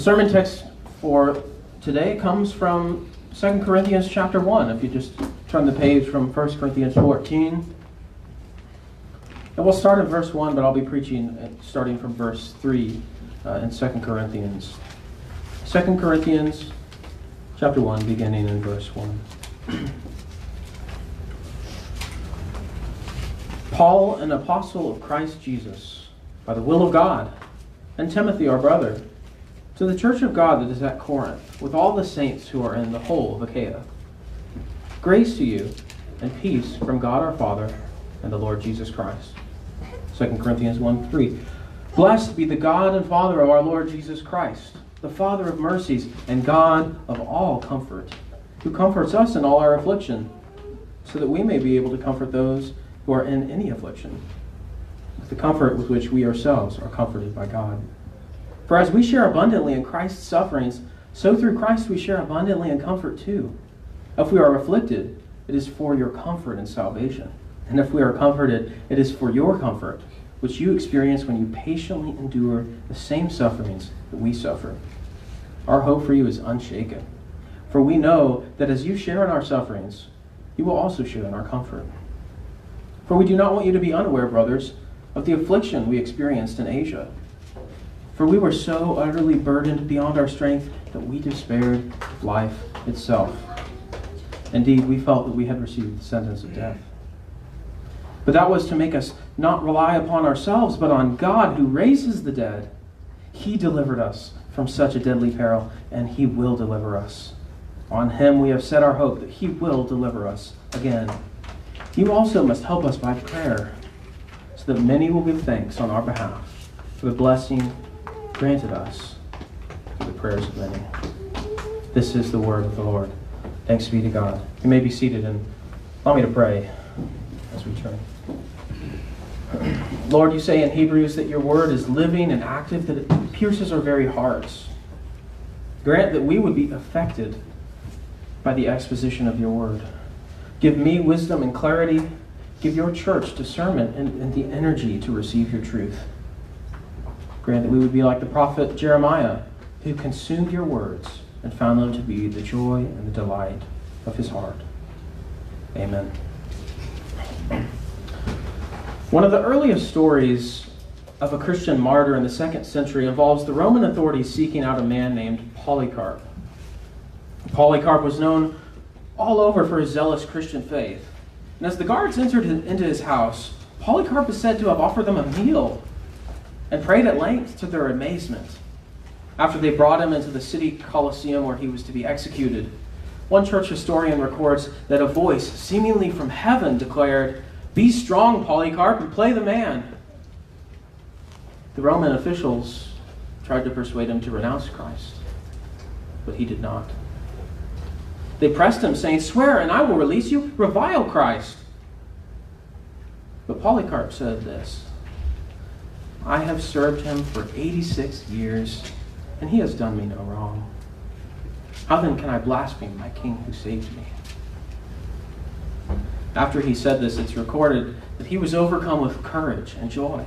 sermon text for today comes from 2 Corinthians chapter 1. If you just turn the page from 1 Corinthians 14. And we'll start at verse 1, but I'll be preaching starting from verse 3 uh, in 2 Corinthians. 2 Corinthians chapter 1, beginning in verse 1. Paul, an apostle of Christ Jesus, by the will of God, and Timothy, our brother to the church of God that is at Corinth, with all the saints who are in the whole of Achaia. Grace to you and peace from God our Father and the Lord Jesus Christ. 2 Corinthians 1 3. Blessed be the God and Father of our Lord Jesus Christ, the Father of mercies and God of all comfort, who comforts us in all our affliction, so that we may be able to comfort those who are in any affliction, with the comfort with which we ourselves are comforted by God. For as we share abundantly in Christ's sufferings, so through Christ we share abundantly in comfort too. If we are afflicted, it is for your comfort and salvation. And if we are comforted, it is for your comfort, which you experience when you patiently endure the same sufferings that we suffer. Our hope for you is unshaken. For we know that as you share in our sufferings, you will also share in our comfort. For we do not want you to be unaware, brothers, of the affliction we experienced in Asia for we were so utterly burdened beyond our strength that we despaired of life itself. Indeed, we felt that we had received the sentence of death. But that was to make us not rely upon ourselves, but on God who raises the dead. He delivered us from such a deadly peril, and He will deliver us. On Him we have set our hope that He will deliver us again. You also must help us by prayer, so that many will give thanks on our behalf for the blessing granted us through the prayers of many. This is the word of the Lord. Thanks be to God. You may be seated and allow me to pray as we turn. Lord, you say in Hebrews that your word is living and active, that it pierces our very hearts. Grant that we would be affected by the exposition of your word. Give me wisdom and clarity. Give your church discernment and, and the energy to receive your truth. Grant that we would be like the prophet Jeremiah, who consumed your words and found them to be the joy and the delight of his heart. Amen. One of the earliest stories of a Christian martyr in the second century involves the Roman authorities seeking out a man named Polycarp. Polycarp was known all over for his zealous Christian faith. And as the guards entered into his house, Polycarp is said to have offered them a meal and prayed at length to their amazement. After they brought him into the city Colosseum where he was to be executed, one church historian records that a voice, seemingly from heaven, declared, Be strong, Polycarp, and play the man. The Roman officials tried to persuade him to renounce Christ, but he did not. They pressed him, saying, Swear, and I will release you. Revile Christ. But Polycarp said this I have served him for 86 years, and he has done me no wrong. How then can I blaspheme my king who saved me? After he said this, it's recorded that he was overcome with courage and joy,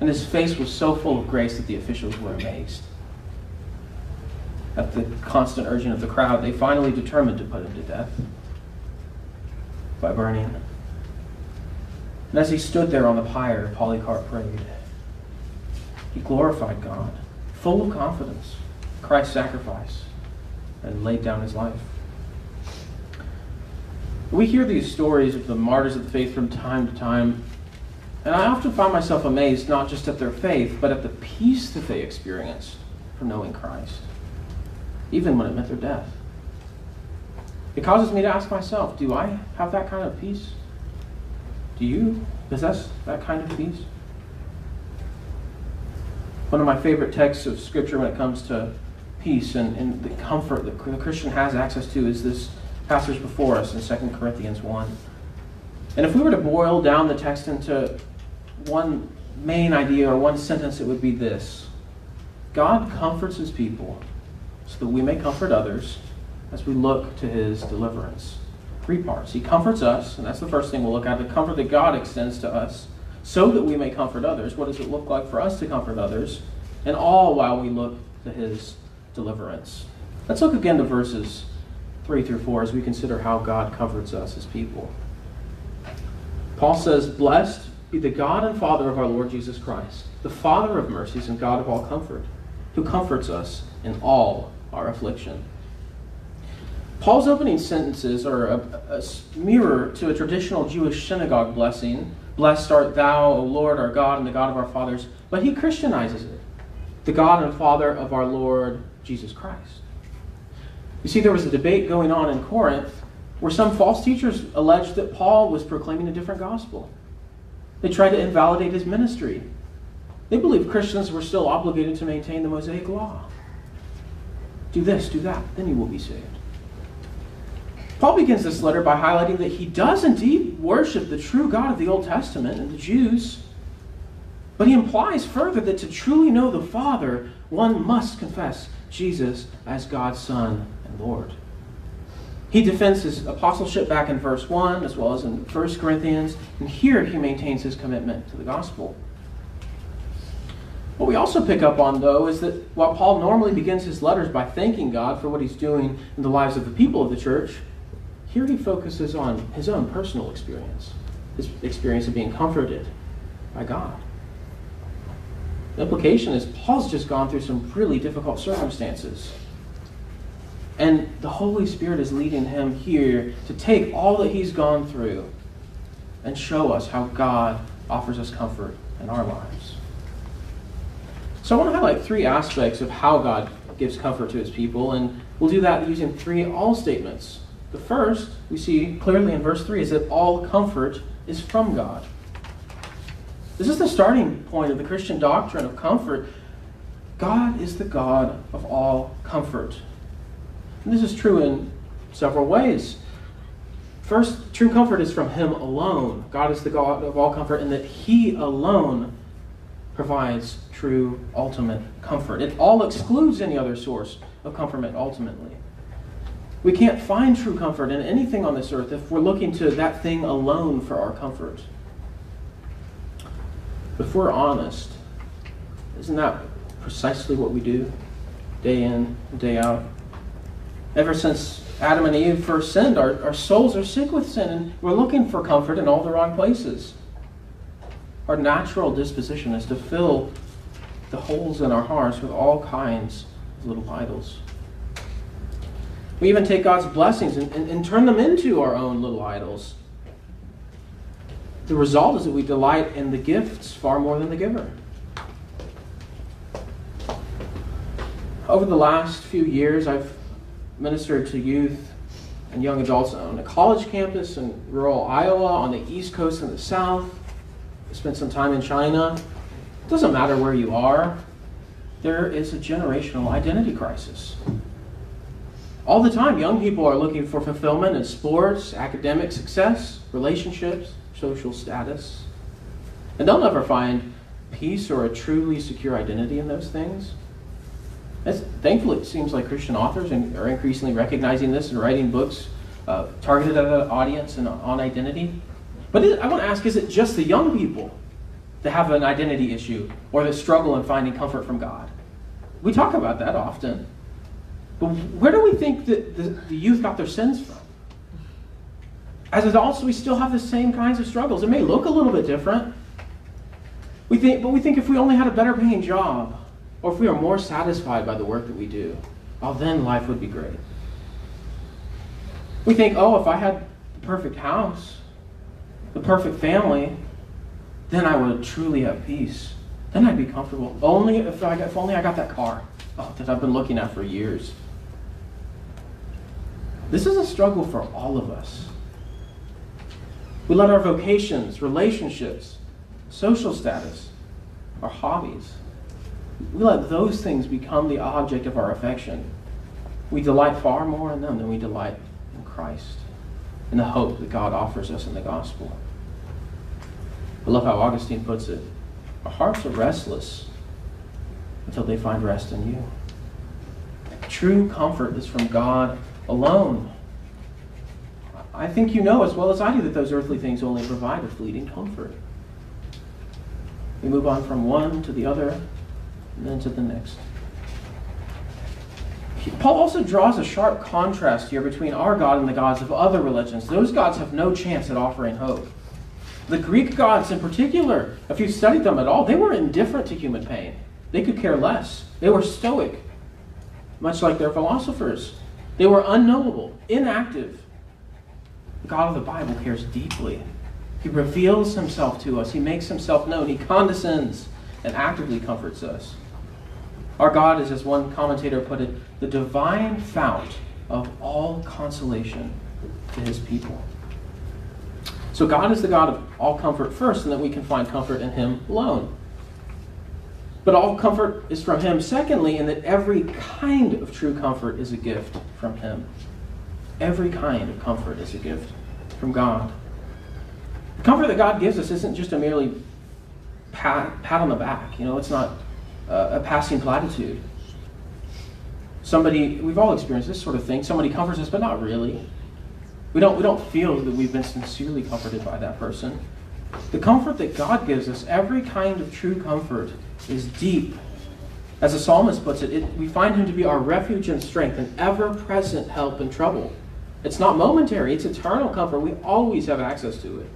and his face was so full of grace that the officials were amazed. At the constant urging of the crowd, they finally determined to put him to death by burning. And as he stood there on the pyre, Polycarp prayed. He glorified God, full of confidence, Christ's sacrifice, and laid down his life. We hear these stories of the martyrs of the faith from time to time, and I often find myself amazed not just at their faith, but at the peace that they experienced from knowing Christ, even when it meant their death. It causes me to ask myself do I have that kind of peace? Do you possess that kind of peace? One of my favorite texts of Scripture when it comes to peace and, and the comfort that the Christian has access to is this passage before us in 2 Corinthians 1. And if we were to boil down the text into one main idea or one sentence, it would be this God comforts his people so that we may comfort others as we look to his deliverance. Three parts. He comforts us, and that's the first thing we'll look at the comfort that God extends to us so that we may comfort others. What does it look like for us to comfort others? And all while we look to his deliverance. Let's look again to verses 3 through 4 as we consider how God comforts us as people. Paul says, Blessed be the God and Father of our Lord Jesus Christ, the Father of mercies and God of all comfort, who comforts us in all our affliction. Paul's opening sentences are a, a, mirror to a traditional Jewish synagogue blessing Blessed art thou, O Lord, our God, and the God of our fathers. But he Christianizes it the God and Father of our Lord Jesus Christ. You see, there was a debate going on in Corinth where some false teachers alleged that Paul was proclaiming a different gospel. They tried to invalidate his ministry. They believed Christians were still obligated to maintain the Mosaic law. Do this, do that, then you will be saved. Paul begins this letter by highlighting that he does indeed worship the true God of the Old Testament and the Jews. But he implies further that to truly know the Father, one must confess Jesus as God's Son and Lord. He defends his apostleship back in verse 1 as well as in 1 Corinthians, and here he maintains his commitment to the gospel. What we also pick up on, though, is that while Paul normally begins his letters by thanking God for what he's doing in the lives of the people of the church, here he focuses on his own personal experience, his experience of being comforted by God. The implication is Paul's just gone through some really difficult circumstances. And the Holy Spirit is leading him here to take all that he's gone through and show us how God offers us comfort in our lives. So I want to highlight three aspects of how God gives comfort to his people, and we'll do that using three all statements. The first, we see clearly in verse 3, is that all comfort is from God. This is the starting point of the Christian doctrine of comfort. God is the God of all comfort. And this is true in several ways. First, true comfort is from Him alone. God is the God of all comfort, and that He alone provides true ultimate comfort. It all excludes any other source of comfort ultimately. We can't find true comfort in anything on this earth if we're looking to that thing alone for our comfort. If we're honest, isn't that precisely what we do day in, day out? Ever since Adam and Eve first sinned, our, our souls are sick with sin, and we're looking for comfort in all the wrong places. Our natural disposition is to fill the holes in our hearts with all kinds of little idols. We even take God's blessings and, and, and turn them into our own little idols. The result is that we delight in the gifts far more than the giver. Over the last few years, I've ministered to youth and young adults on a college campus in rural Iowa, on the East Coast and the South. I spent some time in China. It doesn't matter where you are, there is a generational identity crisis. All the time, young people are looking for fulfillment in sports, academic success, relationships, social status. And they'll never find peace or a truly secure identity in those things. Thankfully, it seems like Christian authors are increasingly recognizing this and writing books uh, targeted at an audience and on identity. But is, I want to ask is it just the young people that have an identity issue or that struggle in finding comfort from God? We talk about that often. But where do we think that the, the youth got their sins from? As adults, we still have the same kinds of struggles. It may look a little bit different. We think, but we think if we only had a better paying job, or if we are more satisfied by the work that we do, well, then life would be great. We think, oh, if I had the perfect house, the perfect family, then I would truly have peace. Then I'd be comfortable. Only if, I, if only I got that car oh, that I've been looking at for years. This is a struggle for all of us. We let our vocations, relationships, social status, our hobbies, we let those things become the object of our affection. We delight far more in them than we delight in Christ, in the hope that God offers us in the gospel. I love how Augustine puts it. Our hearts are restless until they find rest in you. True comfort is from God alone. I think you know as well as I do that those earthly things only provide a fleeting comfort. We move on from one to the other and then to the next. Paul also draws a sharp contrast here between our God and the gods of other religions. Those gods have no chance at offering hope. The Greek gods, in particular, if you studied them at all, they were indifferent to human pain. They could care less. They were stoic, much like their philosophers. They were unknowable, inactive. The God of the Bible cares deeply. He reveals himself to us, he makes himself known, he condescends and actively comforts us. Our God is, as one commentator put it, the divine fount of all consolation to his people. So God is the God of all comfort first, and that we can find comfort in him alone. But all comfort is from him, secondly, in that every kind of true comfort is a gift from him. Every kind of comfort is a gift from God. The comfort that God gives us isn't just a merely pat, pat on the back. You know, it's not a passing platitude. Somebody, we've all experienced this sort of thing. Somebody comforts us, but not really. We don't, we don't feel that we've been sincerely comforted by that person. The comfort that God gives us, every kind of true comfort, is deep. As the psalmist puts it, it we find him to be our refuge and strength, an ever present help in trouble. It's not momentary, it's eternal comfort. We always have access to it.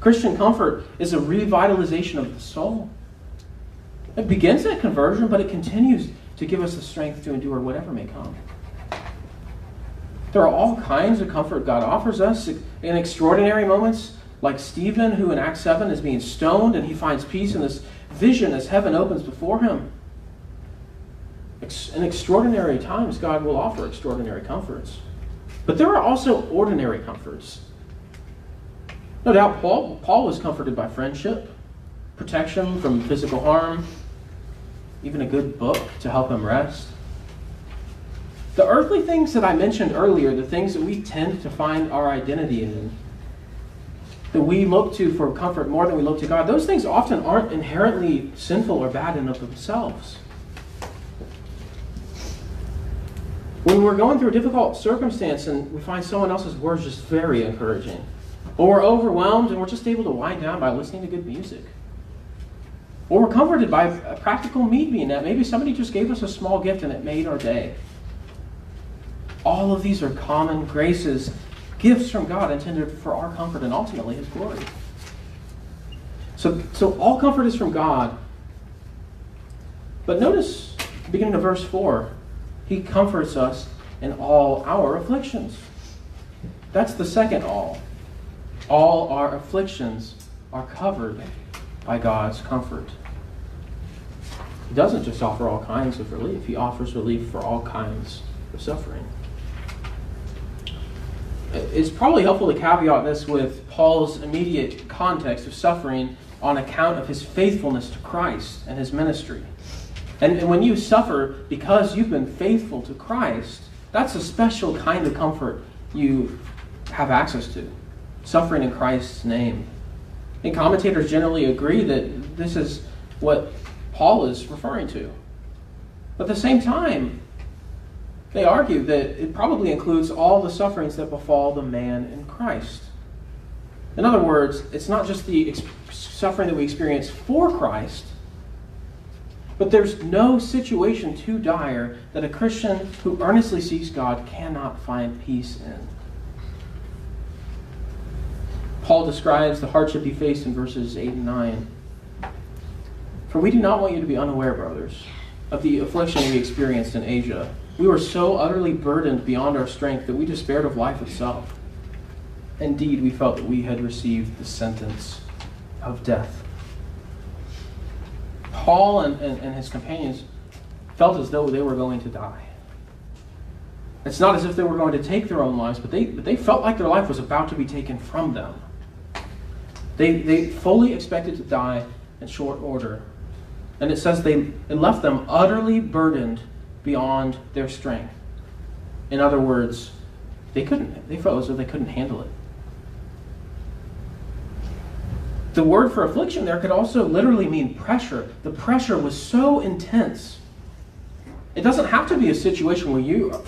Christian comfort is a revitalization of the soul. It begins at conversion, but it continues to give us the strength to endure whatever may come. There are all kinds of comfort God offers us in extraordinary moments, like Stephen, who in Acts 7 is being stoned and he finds peace in this vision as heaven opens before him. In extraordinary times, God will offer extraordinary comforts. But there are also ordinary comforts. No doubt, Paul, Paul was comforted by friendship, protection from physical harm, even a good book to help him rest. The earthly things that I mentioned earlier, the things that we tend to find our identity in, that we look to for comfort more than we look to God, those things often aren't inherently sinful or bad in of themselves. When we're going through a difficult circumstance and we find someone else's words just very encouraging, or we're overwhelmed and we're just able to wind down by listening to good music, or we're comforted by a practical need being met. Maybe somebody just gave us a small gift and it made our day. All of these are common graces, gifts from God intended for our comfort and ultimately His glory. So, so all comfort is from God. But notice, beginning of verse 4, He comforts us in all our afflictions. That's the second all. All our afflictions are covered by God's comfort. He doesn't just offer all kinds of relief, He offers relief for all kinds of suffering. It's probably helpful to caveat this with Paul's immediate context of suffering on account of his faithfulness to Christ and his ministry. And, and when you suffer because you've been faithful to Christ, that's a special kind of comfort you have access to. Suffering in Christ's name. And commentators generally agree that this is what Paul is referring to. But at the same time, they argue that it probably includes all the sufferings that befall the man in Christ. In other words, it's not just the ex- suffering that we experience for Christ, but there's no situation too dire that a Christian who earnestly seeks God cannot find peace in. Paul describes the hardship he faced in verses 8 and 9. For we do not want you to be unaware, brothers, of the affliction we experienced in Asia. We were so utterly burdened beyond our strength that we despaired of life itself. Indeed, we felt that we had received the sentence of death. Paul and, and, and his companions felt as though they were going to die. It's not as if they were going to take their own lives, but they, but they felt like their life was about to be taken from them. They, they fully expected to die in short order. And it says they, it left them utterly burdened beyond their strength. In other words, they couldn't, they felt as though they couldn't handle it. The word for affliction there could also literally mean pressure. The pressure was so intense. It doesn't have to be a situation where you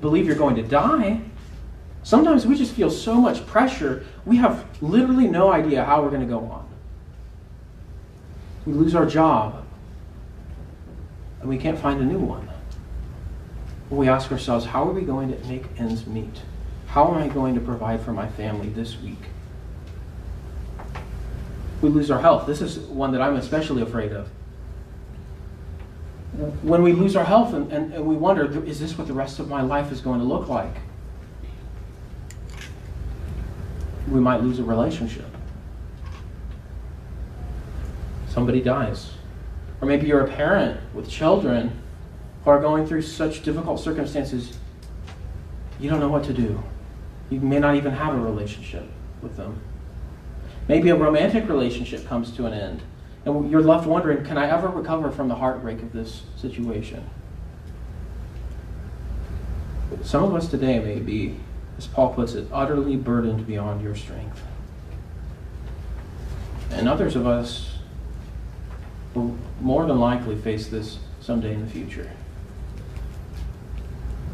believe you're going to die. Sometimes we just feel so much pressure, we have literally no idea how we're going to go on. We lose our job, and we can't find a new one. We ask ourselves, how are we going to make ends meet? How am I going to provide for my family this week? We lose our health. This is one that I'm especially afraid of. When we lose our health and, and, and we wonder, is this what the rest of my life is going to look like? We might lose a relationship. Somebody dies. Or maybe you're a parent with children who are going through such difficult circumstances, you don't know what to do. You may not even have a relationship with them. Maybe a romantic relationship comes to an end, and you're left wondering can I ever recover from the heartbreak of this situation? Some of us today may be, as Paul puts it, utterly burdened beyond your strength. And others of us will more than likely face this someday in the future.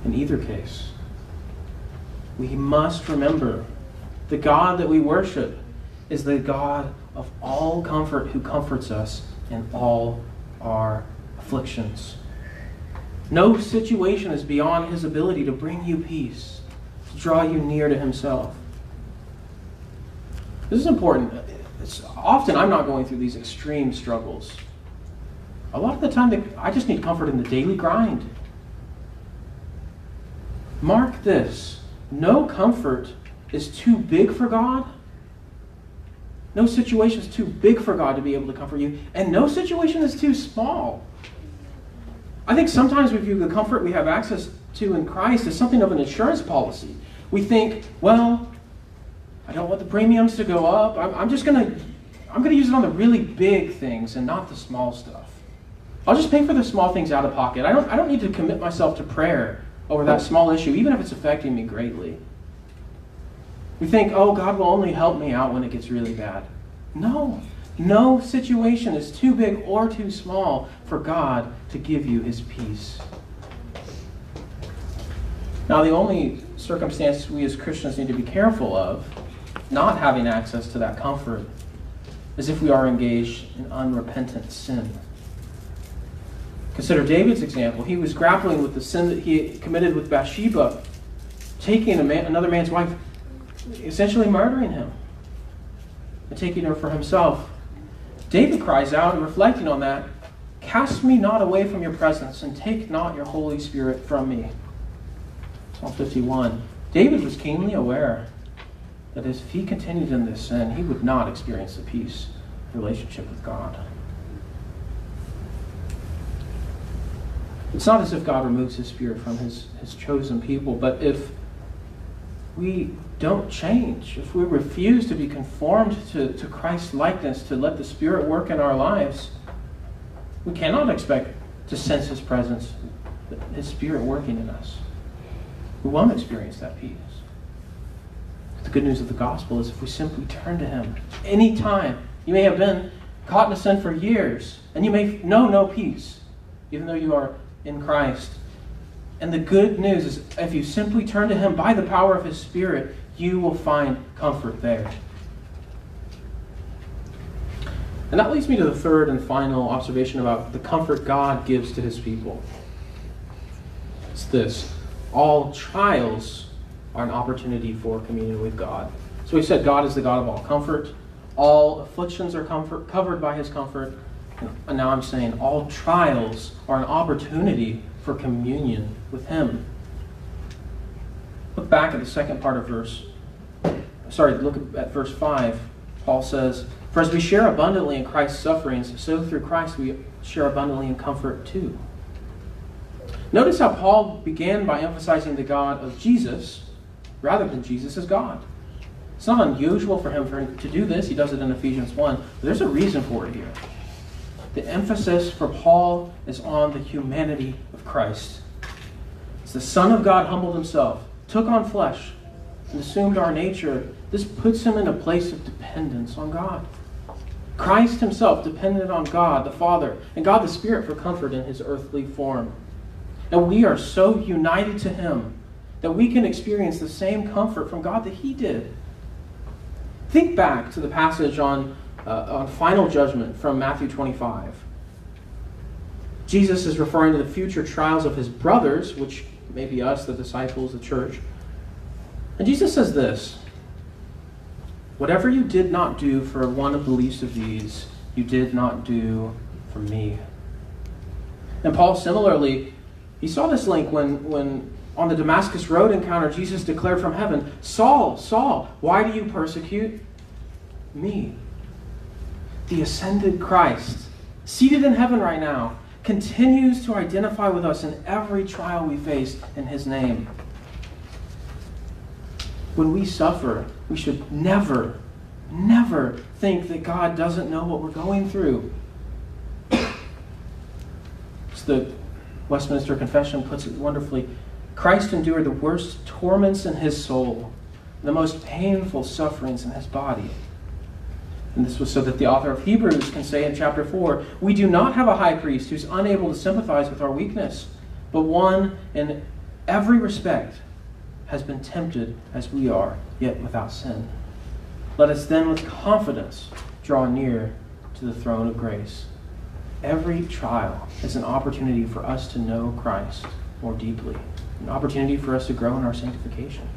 In either case, we must remember the God that we worship is the God of all comfort who comforts us in all our afflictions. No situation is beyond his ability to bring you peace, to draw you near to himself. This is important. It's, often I'm not going through these extreme struggles. A lot of the time, I just need comfort in the daily grind. Mark this no comfort is too big for God. No situation is too big for God to be able to comfort you, and no situation is too small. I think sometimes we view the comfort we have access to in Christ as something of an insurance policy. We think, well, I don't want the premiums to go up. I'm, I'm just going to I'm going to use it on the really big things and not the small stuff. I'll just pay for the small things out of pocket. I don't, I don't need to commit myself to prayer over that small issue, even if it's affecting me greatly. We think, oh, God will only help me out when it gets really bad. No. No situation is too big or too small for God to give you his peace. Now, the only circumstance we as Christians need to be careful of, not having access to that comfort, is if we are engaged in unrepentant sin. Consider David's example. He was grappling with the sin that he committed with Bathsheba, taking man, another man's wife, essentially murdering him, and taking her for himself. David cries out, and reflecting on that, Cast me not away from your presence, and take not your Holy Spirit from me. Psalm 51. David was keenly aware that if he continued in this sin, he would not experience the peace relationship with God. It's not as if God removes his spirit from his, his chosen people, but if we don't change, if we refuse to be conformed to, to Christ's likeness, to let the Spirit work in our lives, we cannot expect to sense his presence, his Spirit working in us. We won't experience that peace. The good news of the gospel is if we simply turn to him any time, you may have been caught in a sin for years, and you may know no peace, even though you are in Christ. And the good news is if you simply turn to Him by the power of His Spirit, you will find comfort there. And that leads me to the third and final observation about the comfort God gives to His people. It's this all trials are an opportunity for communion with God. So we said God is the God of all comfort. All afflictions are comfort, covered by His comfort. And now I'm saying all trials are an opportunity for communion with Him. Look back at the second part of verse. Sorry, look at verse 5. Paul says, For as we share abundantly in Christ's sufferings, so through Christ we share abundantly in comfort too. Notice how Paul began by emphasizing the God of Jesus rather than Jesus as God. It's not unusual for him to do this. He does it in Ephesians 1. But there's a reason for it here the emphasis for Paul is on the humanity of Christ. As the Son of God humbled himself, took on flesh, and assumed our nature, this puts him in a place of dependence on God. Christ himself depended on God the Father and God the Spirit for comfort in his earthly form. And we are so united to him that we can experience the same comfort from God that he did. Think back to the passage on uh, final judgment from Matthew 25. Jesus is referring to the future trials of his brothers, which may be us, the disciples, the church. And Jesus says this Whatever you did not do for one of the least of these, you did not do for me. And Paul similarly, he saw this link when, when on the Damascus Road encounter, Jesus declared from heaven, Saul, Saul, why do you persecute me? The ascended Christ, seated in heaven right now, continues to identify with us in every trial we face in His name. When we suffer, we should never, never think that God doesn't know what we're going through. As the Westminster Confession puts it wonderfully Christ endured the worst torments in his soul, the most painful sufferings in his body and this was so that the author of Hebrews can say in chapter 4 We do not have a high priest who's unable to sympathize with our weakness, but one in every respect has been tempted as we are, yet without sin. Let us then with confidence draw near to the throne of grace. Every trial is an opportunity for us to know Christ more deeply, an opportunity for us to grow in our sanctification.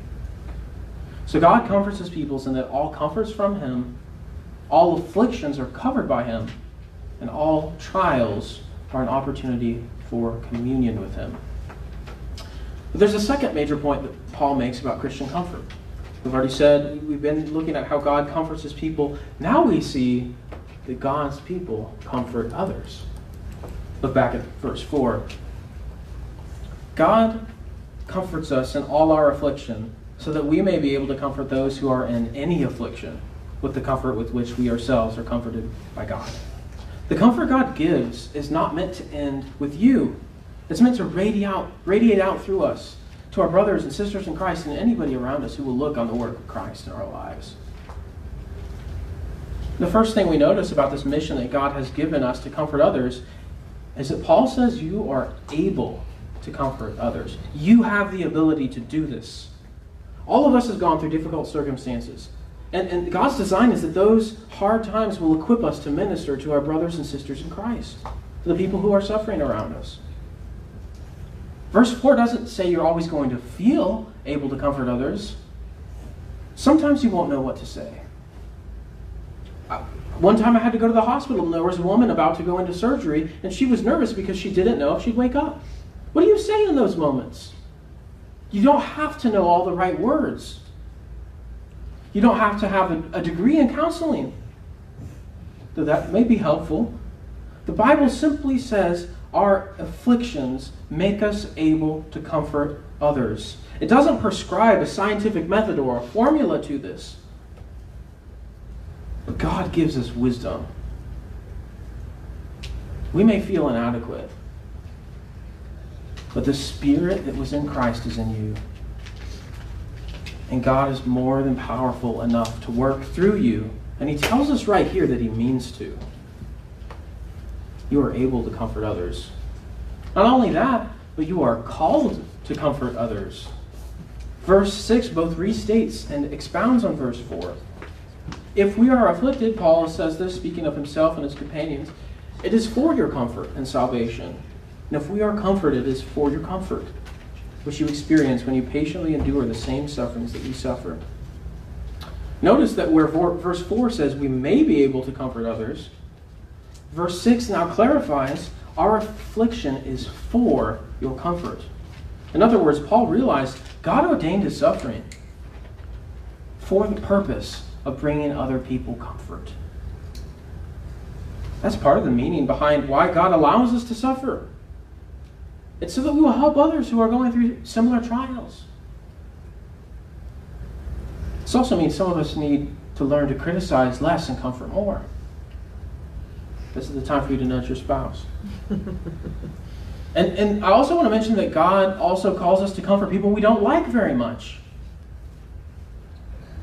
So God comforts his peoples, and that all comforts from him all afflictions are covered by him, and all trials are an opportunity for communion with him. But there's a second major point that Paul makes about Christian comfort. We've already said, we've been looking at how God comforts his people. Now we see that God's people comfort others. Look back at verse 4. God comforts us in all our affliction so that we may be able to comfort those who are in any affliction with the comfort with which we ourselves are comforted by God. The comfort God gives is not meant to end with you. It's meant to radiate out, radiate out through us to our brothers and sisters in Christ and anybody around us who will look on the work of Christ in our lives. The first thing we notice about this mission that God has given us to comfort others is that Paul says you are able to comfort others. You have the ability to do this. All of us have gone through difficult circumstances. And, and God's design is that those hard times will equip us to minister to our brothers and sisters in Christ, to the people who are suffering around us. Verse 4 doesn't say you're always going to feel able to comfort others. Sometimes you won't know what to say. Uh, one time I had to go to the hospital and there was a woman about to go into surgery and she was nervous because she didn't know if she'd wake up. What do you say in those moments? You don't have to know all the right words. You don't have to have a, a degree in counseling. Though that may be helpful. The Bible simply says our afflictions make us able to comfort others. It doesn't prescribe a scientific method or a formula to this. But God gives us wisdom. We may feel inadequate, but the Spirit that was in Christ is in you. And God is more than powerful enough to work through you. And He tells us right here that He means to. You are able to comfort others. Not only that, but you are called to comfort others. Verse 6 both restates and expounds on verse 4. If we are afflicted, Paul says this, speaking of himself and his companions, it is for your comfort and salvation. And if we are comforted, it is for your comfort which you experience when you patiently endure the same sufferings that you suffer. Notice that where verse 4 says we may be able to comfort others, verse 6 now clarifies our affliction is for your comfort. In other words, Paul realized God ordained his suffering for the purpose of bringing other people comfort. That's part of the meaning behind why God allows us to suffer. It's so that we will help others who are going through similar trials. This also means some of us need to learn to criticize less and comfort more. This is the time for you to nudge your spouse. and, and I also want to mention that God also calls us to comfort people we don't like very much.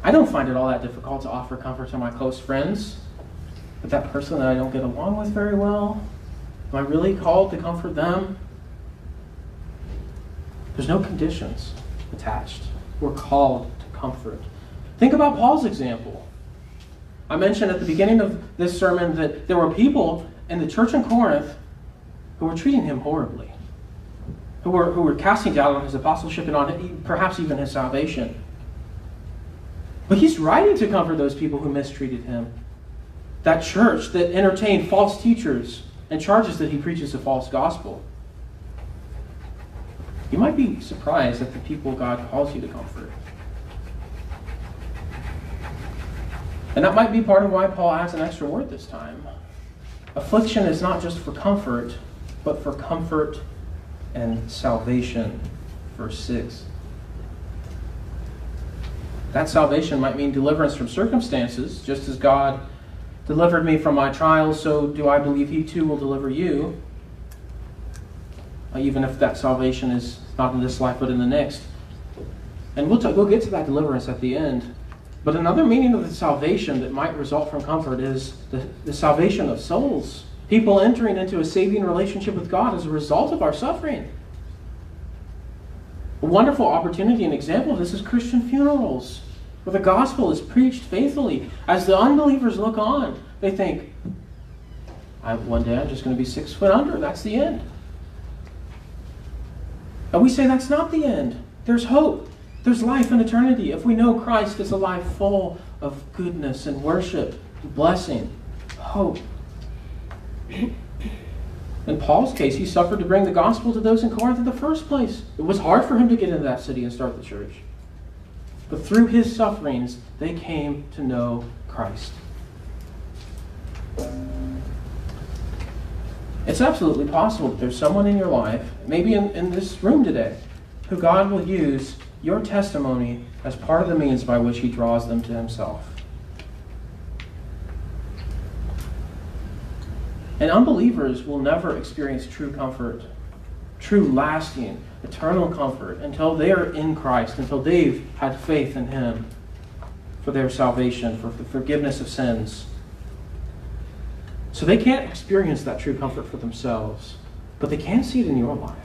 I don't find it all that difficult to offer comfort to my close friends, but that person that I don't get along with very well, am I really called to comfort them? There's no conditions attached. We're called to comfort. Think about Paul's example. I mentioned at the beginning of this sermon that there were people in the church in Corinth who were treating him horribly, who were, who were casting doubt on his apostleship and on perhaps even his salvation. But he's writing to comfort those people who mistreated him. That church that entertained false teachers and charges that he preaches a false gospel. You might be surprised at the people God calls you to comfort. And that might be part of why Paul adds an extra word this time. Affliction is not just for comfort, but for comfort and salvation. Verse 6. That salvation might mean deliverance from circumstances, just as God delivered me from my trials, so do I believe He too will deliver you, even if that salvation is not in this life but in the next. And we'll, t- we'll get to that deliverance at the end. But another meaning of the salvation that might result from comfort is the, the salvation of souls. People entering into a saving relationship with God as a result of our suffering. A wonderful opportunity and example of this is Christian funerals, where the gospel is preached faithfully. As the unbelievers look on, they think, one day I'm just going to be six foot under. That's the end. And we say that's not the end. There's hope. There's life in eternity if we know Christ is a life full of goodness and worship, blessing, hope. In Paul's case, he suffered to bring the gospel to those in Corinth in the first place. It was hard for him to get into that city and start the church. But through his sufferings, they came to know Christ. It's absolutely possible that there's someone in your life, maybe in, in this room today, who God will use your testimony as part of the means by which he draws them to himself. And unbelievers will never experience true comfort, true lasting, eternal comfort until they are in Christ, until they've had faith in him for their salvation, for the forgiveness of sins. So they can't experience that true comfort for themselves, but they can see it in your life.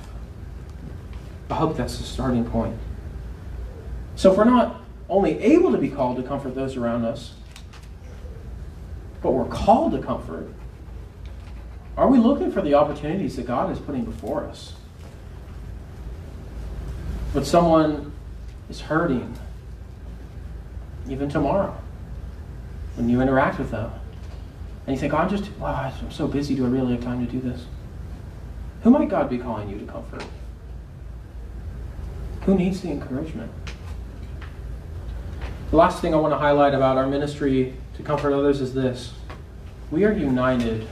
I hope that's the starting point. So if we're not only able to be called to comfort those around us, but we're called to comfort, are we looking for the opportunities that God is putting before us? When someone is hurting, even tomorrow, when you interact with them, and you think, oh, I'm just, wow, I'm so busy, do I really have time to do this? Who might God be calling you to comfort? Who needs the encouragement? The last thing I want to highlight about our ministry to comfort others is this we are united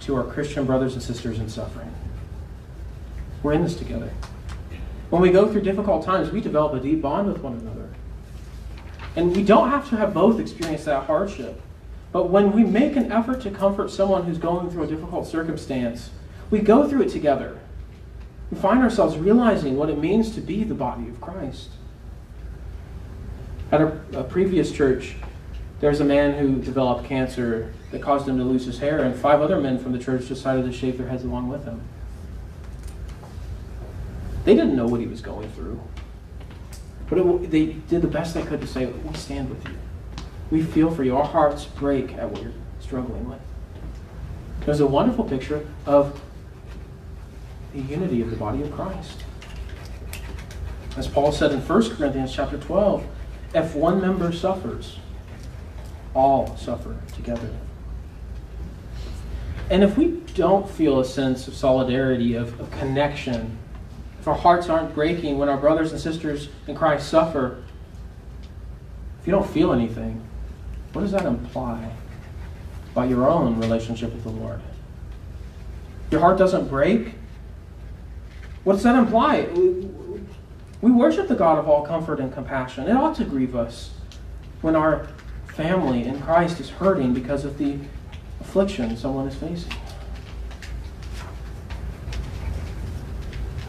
to our Christian brothers and sisters in suffering. We're in this together. When we go through difficult times, we develop a deep bond with one another. And we don't have to have both experience that hardship. But when we make an effort to comfort someone who's going through a difficult circumstance, we go through it together. We find ourselves realizing what it means to be the body of Christ. At a, a previous church, there was a man who developed cancer that caused him to lose his hair, and five other men from the church decided to shave their heads along with him. They didn't know what he was going through, but it, they did the best they could to say, We stand with you. We feel for you. Our hearts break at what you're struggling with. There's a wonderful picture of the unity of the body of Christ. As Paul said in 1 Corinthians chapter 12, if one member suffers, all suffer together. And if we don't feel a sense of solidarity, of, of connection, if our hearts aren't breaking when our brothers and sisters in Christ suffer, if you don't feel anything, what does that imply about your own relationship with the Lord? Your heart doesn't break? What does that imply? We worship the God of all comfort and compassion. It ought to grieve us when our family in Christ is hurting because of the affliction someone is facing.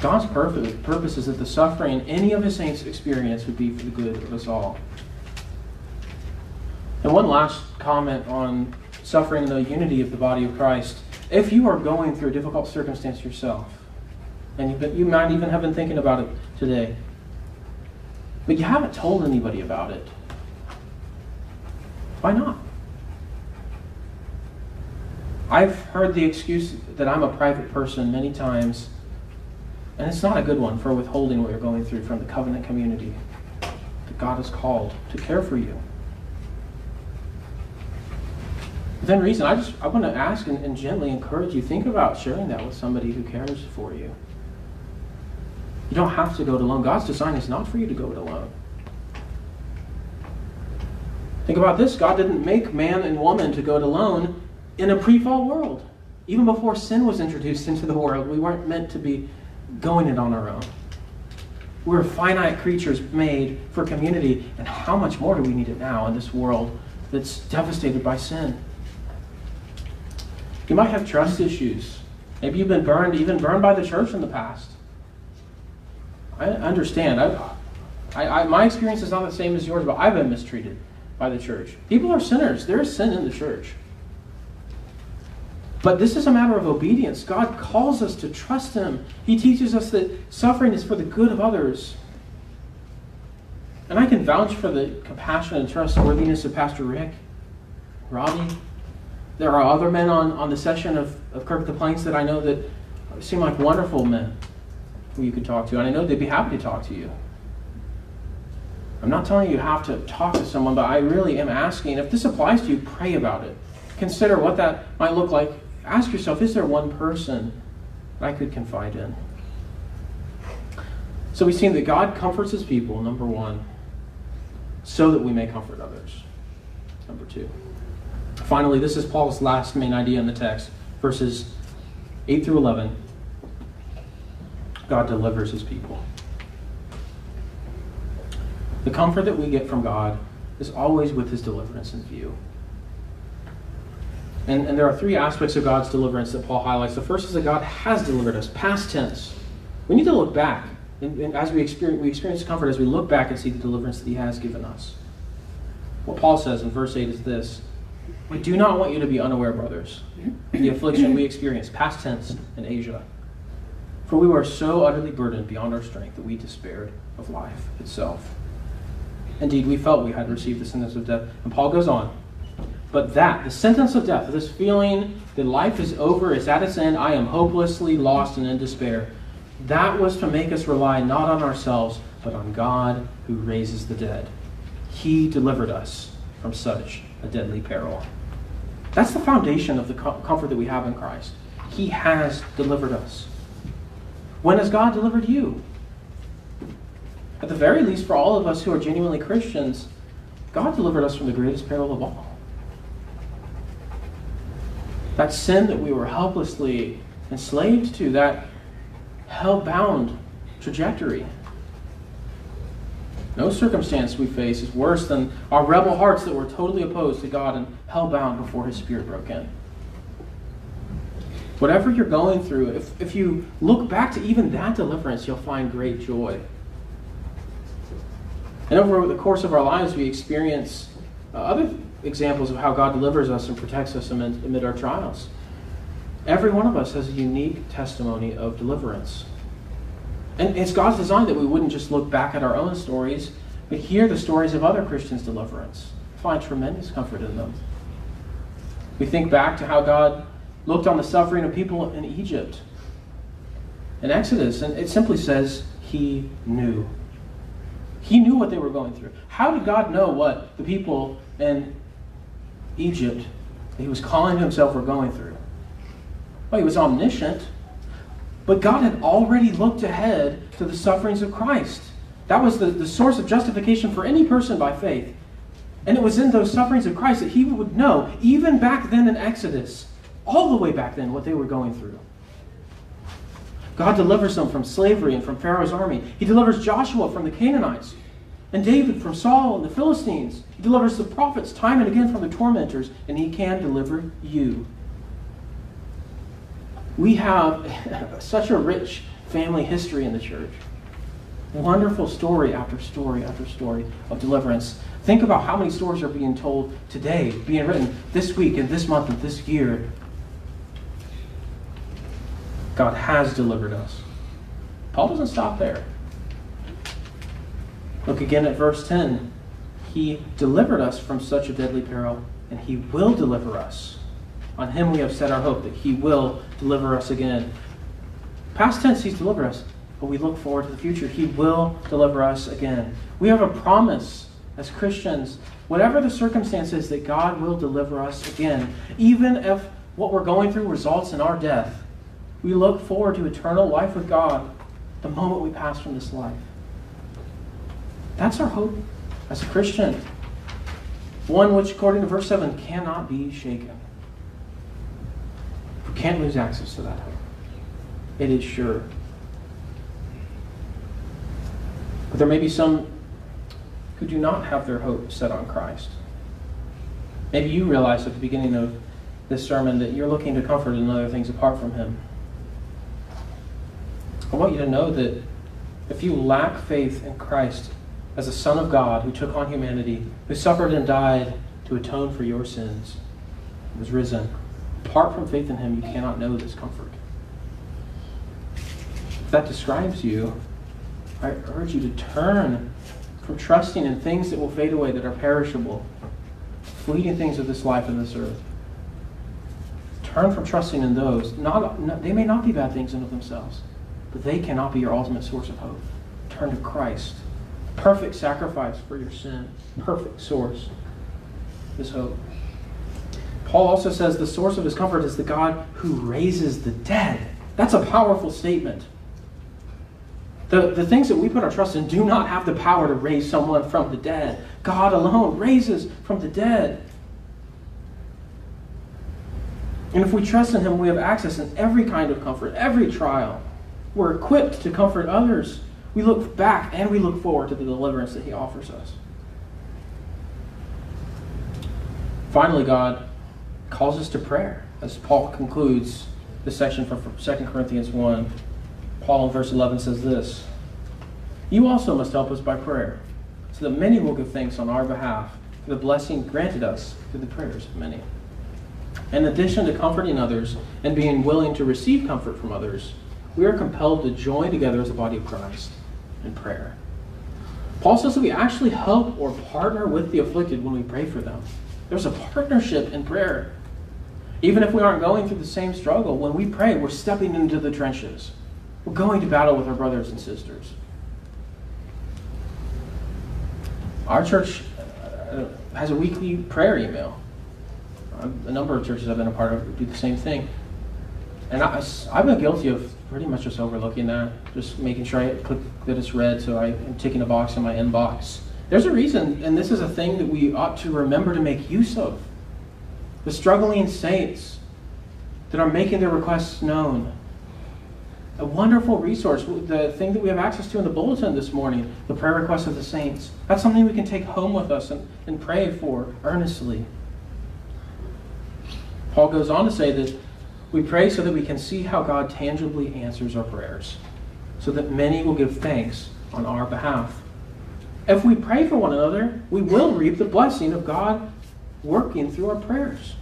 God's purpose is that the suffering any of his saints experience would be for the good of us all. And one last comment on suffering the unity of the body of Christ. If you are going through a difficult circumstance yourself, and you might even have been thinking about it today. But you haven't told anybody about it. Why not? I've heard the excuse that I'm a private person many times, and it's not a good one for withholding what you're going through from the covenant community that God has called to care for you. Within reason, I just I want to ask and, and gently encourage you, think about sharing that with somebody who cares for you. You don't have to go it alone. God's design is not for you to go it alone. Think about this God didn't make man and woman to go it alone in a pre fall world. Even before sin was introduced into the world, we weren't meant to be going it on our own. We're finite creatures made for community, and how much more do we need it now in this world that's devastated by sin? You might have trust issues. Maybe you've been burned, even burned by the church in the past. I understand. I, I, I, my experience is not the same as yours, but I've been mistreated by the church. People are sinners. There is sin in the church. But this is a matter of obedience. God calls us to trust Him. He teaches us that suffering is for the good of others. And I can vouch for the compassion and trustworthiness of Pastor Rick, Robbie. There are other men on, on the session of, of Kirk the Plains that I know that seem like wonderful men who you could talk to. And I know they'd be happy to talk to you. I'm not telling you you have to talk to someone, but I really am asking if this applies to you, pray about it. Consider what that might look like. Ask yourself is there one person that I could confide in? So we've seen that God comforts his people, number one, so that we may comfort others. Number two. Finally, this is Paul's last main idea in the text, verses 8 through 11. God delivers his people. The comfort that we get from God is always with his deliverance in view. And, and there are three aspects of God's deliverance that Paul highlights. The first is that God has delivered us, past tense. We need to look back. And, and as we experience, we experience comfort as we look back and see the deliverance that he has given us. What Paul says in verse 8 is this We do not want you to be unaware, brothers, the affliction we experienced, past tense, in Asia. For we were so utterly burdened beyond our strength that we despaired of life itself. Indeed, we felt we had received the sentence of death. And Paul goes on. But that, the sentence of death, this feeling that life is over, is at its end, I am hopelessly lost and in despair, that was to make us rely not on ourselves, but on God who raises the dead. He delivered us from such a deadly peril. That's the foundation of the comfort that we have in Christ. He has delivered us. When has God delivered you? At the very least, for all of us who are genuinely Christians, God delivered us from the greatest peril of all. That sin that we were helplessly enslaved to, that hell bound trajectory. No circumstance we face is worse than our rebel hearts that were totally opposed to God and hell bound before His Spirit broke in. Whatever you're going through, if, if you look back to even that deliverance, you'll find great joy. And over the course of our lives, we experience uh, other examples of how God delivers us and protects us amid, amid our trials. Every one of us has a unique testimony of deliverance. And it's God's design that we wouldn't just look back at our own stories, but hear the stories of other Christians' deliverance. Find tremendous comfort in them. We think back to how God looked on the suffering of people in Egypt in Exodus, and it simply says, He knew. He knew what they were going through. How did God know what the people in Egypt he was calling himself were going through? Well, he was omniscient, but God had already looked ahead to the sufferings of Christ. That was the, the source of justification for any person by faith. And it was in those sufferings of Christ that he would know, even back then in Exodus, all the way back then, what they were going through. God delivers them from slavery and from Pharaoh's army. He delivers Joshua from the Canaanites and David from Saul and the Philistines. He delivers the prophets time and again from the tormentors, and he can deliver you. We have such a rich family history in the church. Wonderful story after story after story of deliverance. Think about how many stories are being told today, being written this week and this month and this year God has delivered us. Paul doesn't stop there. Look again at verse 10. He delivered us from such a deadly peril, and he will deliver us. On him we have set our hope that he will deliver us again. Past tense, he's delivered us, but we look forward to the future. He will deliver us again. We have a promise as Christians, whatever the circumstances, that God will deliver us again. Even if what we're going through results in our death, we look forward to eternal life with God the moment we pass from this life. That's our hope as a Christian. One which, according to verse 7, cannot be shaken. Can't lose access to that hope. It is sure. But there may be some who do not have their hope set on Christ. Maybe you realize at the beginning of this sermon that you're looking to comfort in other things apart from Him. I want you to know that if you lack faith in Christ as a Son of God who took on humanity, who suffered and died to atone for your sins, was risen, apart from faith in Him, you cannot know this comfort. If that describes you, I urge you to turn from trusting in things that will fade away, that are perishable, fleeting things of this life and this earth. Turn from trusting in those. Not, not, they may not be bad things in of themselves, but they cannot be your ultimate source of hope. Turn to Christ. Perfect sacrifice for your sin. Perfect source. This hope. Paul also says the source of his comfort is the God who raises the dead. That's a powerful statement. The, the things that we put our trust in do not have the power to raise someone from the dead. God alone raises from the dead. And if we trust in Him, we have access in every kind of comfort, every trial. We're equipped to comfort others. We look back and we look forward to the deliverance that He offers us. Finally, God calls us to prayer, as Paul concludes the section from 2 Corinthians 1. Paul in verse 11 says this You also must help us by prayer, so that many will give thanks on our behalf for the blessing granted us through the prayers of many. In addition to comforting others and being willing to receive comfort from others, we are compelled to join together as a body of Christ in prayer. Paul says that we actually help or partner with the afflicted when we pray for them. There's a partnership in prayer. Even if we aren't going through the same struggle, when we pray, we're stepping into the trenches. We're going to battle with our brothers and sisters. Our church uh, has a weekly prayer email. A number of churches I've been a part of do the same thing. And I, have been guilty of pretty much just overlooking that, just making sure I click that it's read so I am ticking a box in my inbox. There's a reason, and this is a thing that we ought to remember to make use of. The struggling saints that are making their requests known a wonderful resource. The thing that we have access to in the bulletin this morning, the prayer requests of the saints. That's something we can take home with us and, and pray for earnestly. Paul goes on to say that we pray so that we can see how God tangibly answers our prayers, so that many will give thanks on our behalf. If we pray for one another, we will reap the blessing of God working through our prayers.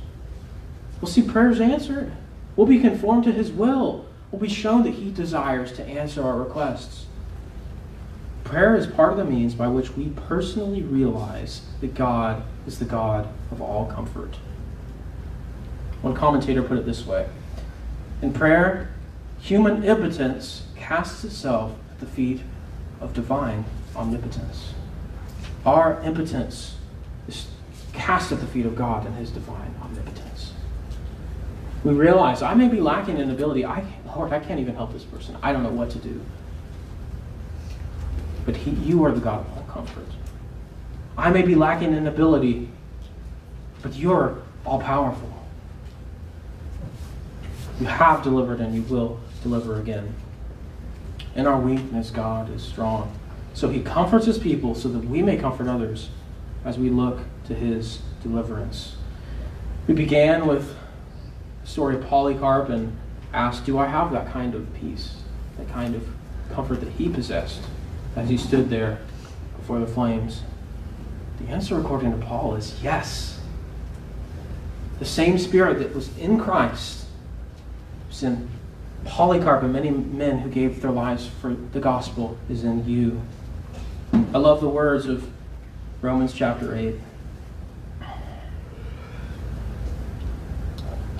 We'll see prayers answered. We'll be conformed to His will We'll be shown that He desires to answer our requests. Prayer is part of the means by which we personally realize that God is the God of all comfort. One commentator put it this way In prayer, human impotence casts itself at the feet of divine omnipotence. Our impotence is cast at the feet of God and His divine omnipotence. We realize I may be lacking in ability. I Lord, I can't even help this person. I don't know what to do. But he, you are the God of all comfort. I may be lacking in ability, but you're all powerful. You have delivered and you will deliver again. In our weakness, God is strong. So he comforts his people so that we may comfort others as we look to his deliverance. We began with the story of Polycarp and asked, Do I have that kind of peace, that kind of comfort that he possessed as he stood there before the flames? The answer, according to Paul, is yes. The same spirit that was in Christ was in Polycarp and many men who gave their lives for the gospel is in you. I love the words of Romans chapter 8.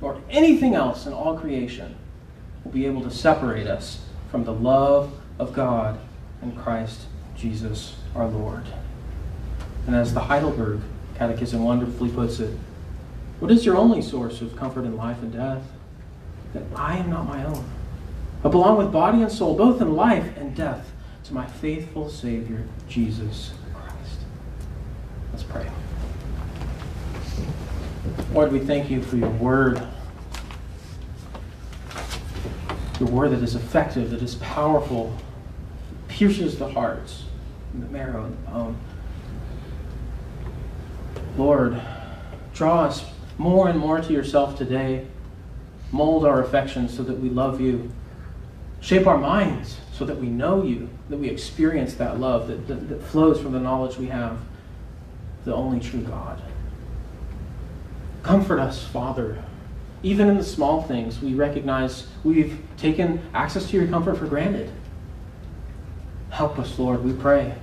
nor anything else in all creation will be able to separate us from the love of God and Christ Jesus our Lord. And as the Heidelberg Catechism wonderfully puts it, what is your only source of comfort in life and death? That I am not my own, but belong with body and soul, both in life and death, to my faithful Savior, Jesus Christ. Let's pray. Lord, we thank you for your word. Your word that is effective, that is powerful, pierces the hearts the marrow and the bone. Lord, draw us more and more to yourself today. Mold our affections so that we love you. Shape our minds so that we know you, that we experience that love that, that, that flows from the knowledge we have, the only true God. Comfort us, Father. Even in the small things, we recognize we've taken access to your comfort for granted. Help us, Lord, we pray.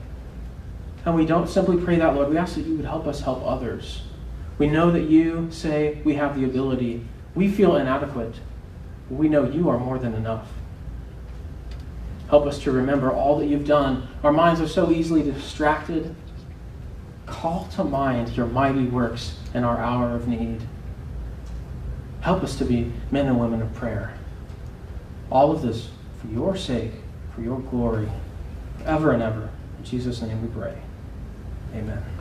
And we don't simply pray that, Lord. We ask that you would help us help others. We know that you say we have the ability. We feel inadequate. We know you are more than enough. Help us to remember all that you've done. Our minds are so easily distracted. Call to mind your mighty works in our hour of need. Help us to be men and women of prayer. All of this for your sake, for your glory, ever and ever. In Jesus' name we pray. Amen.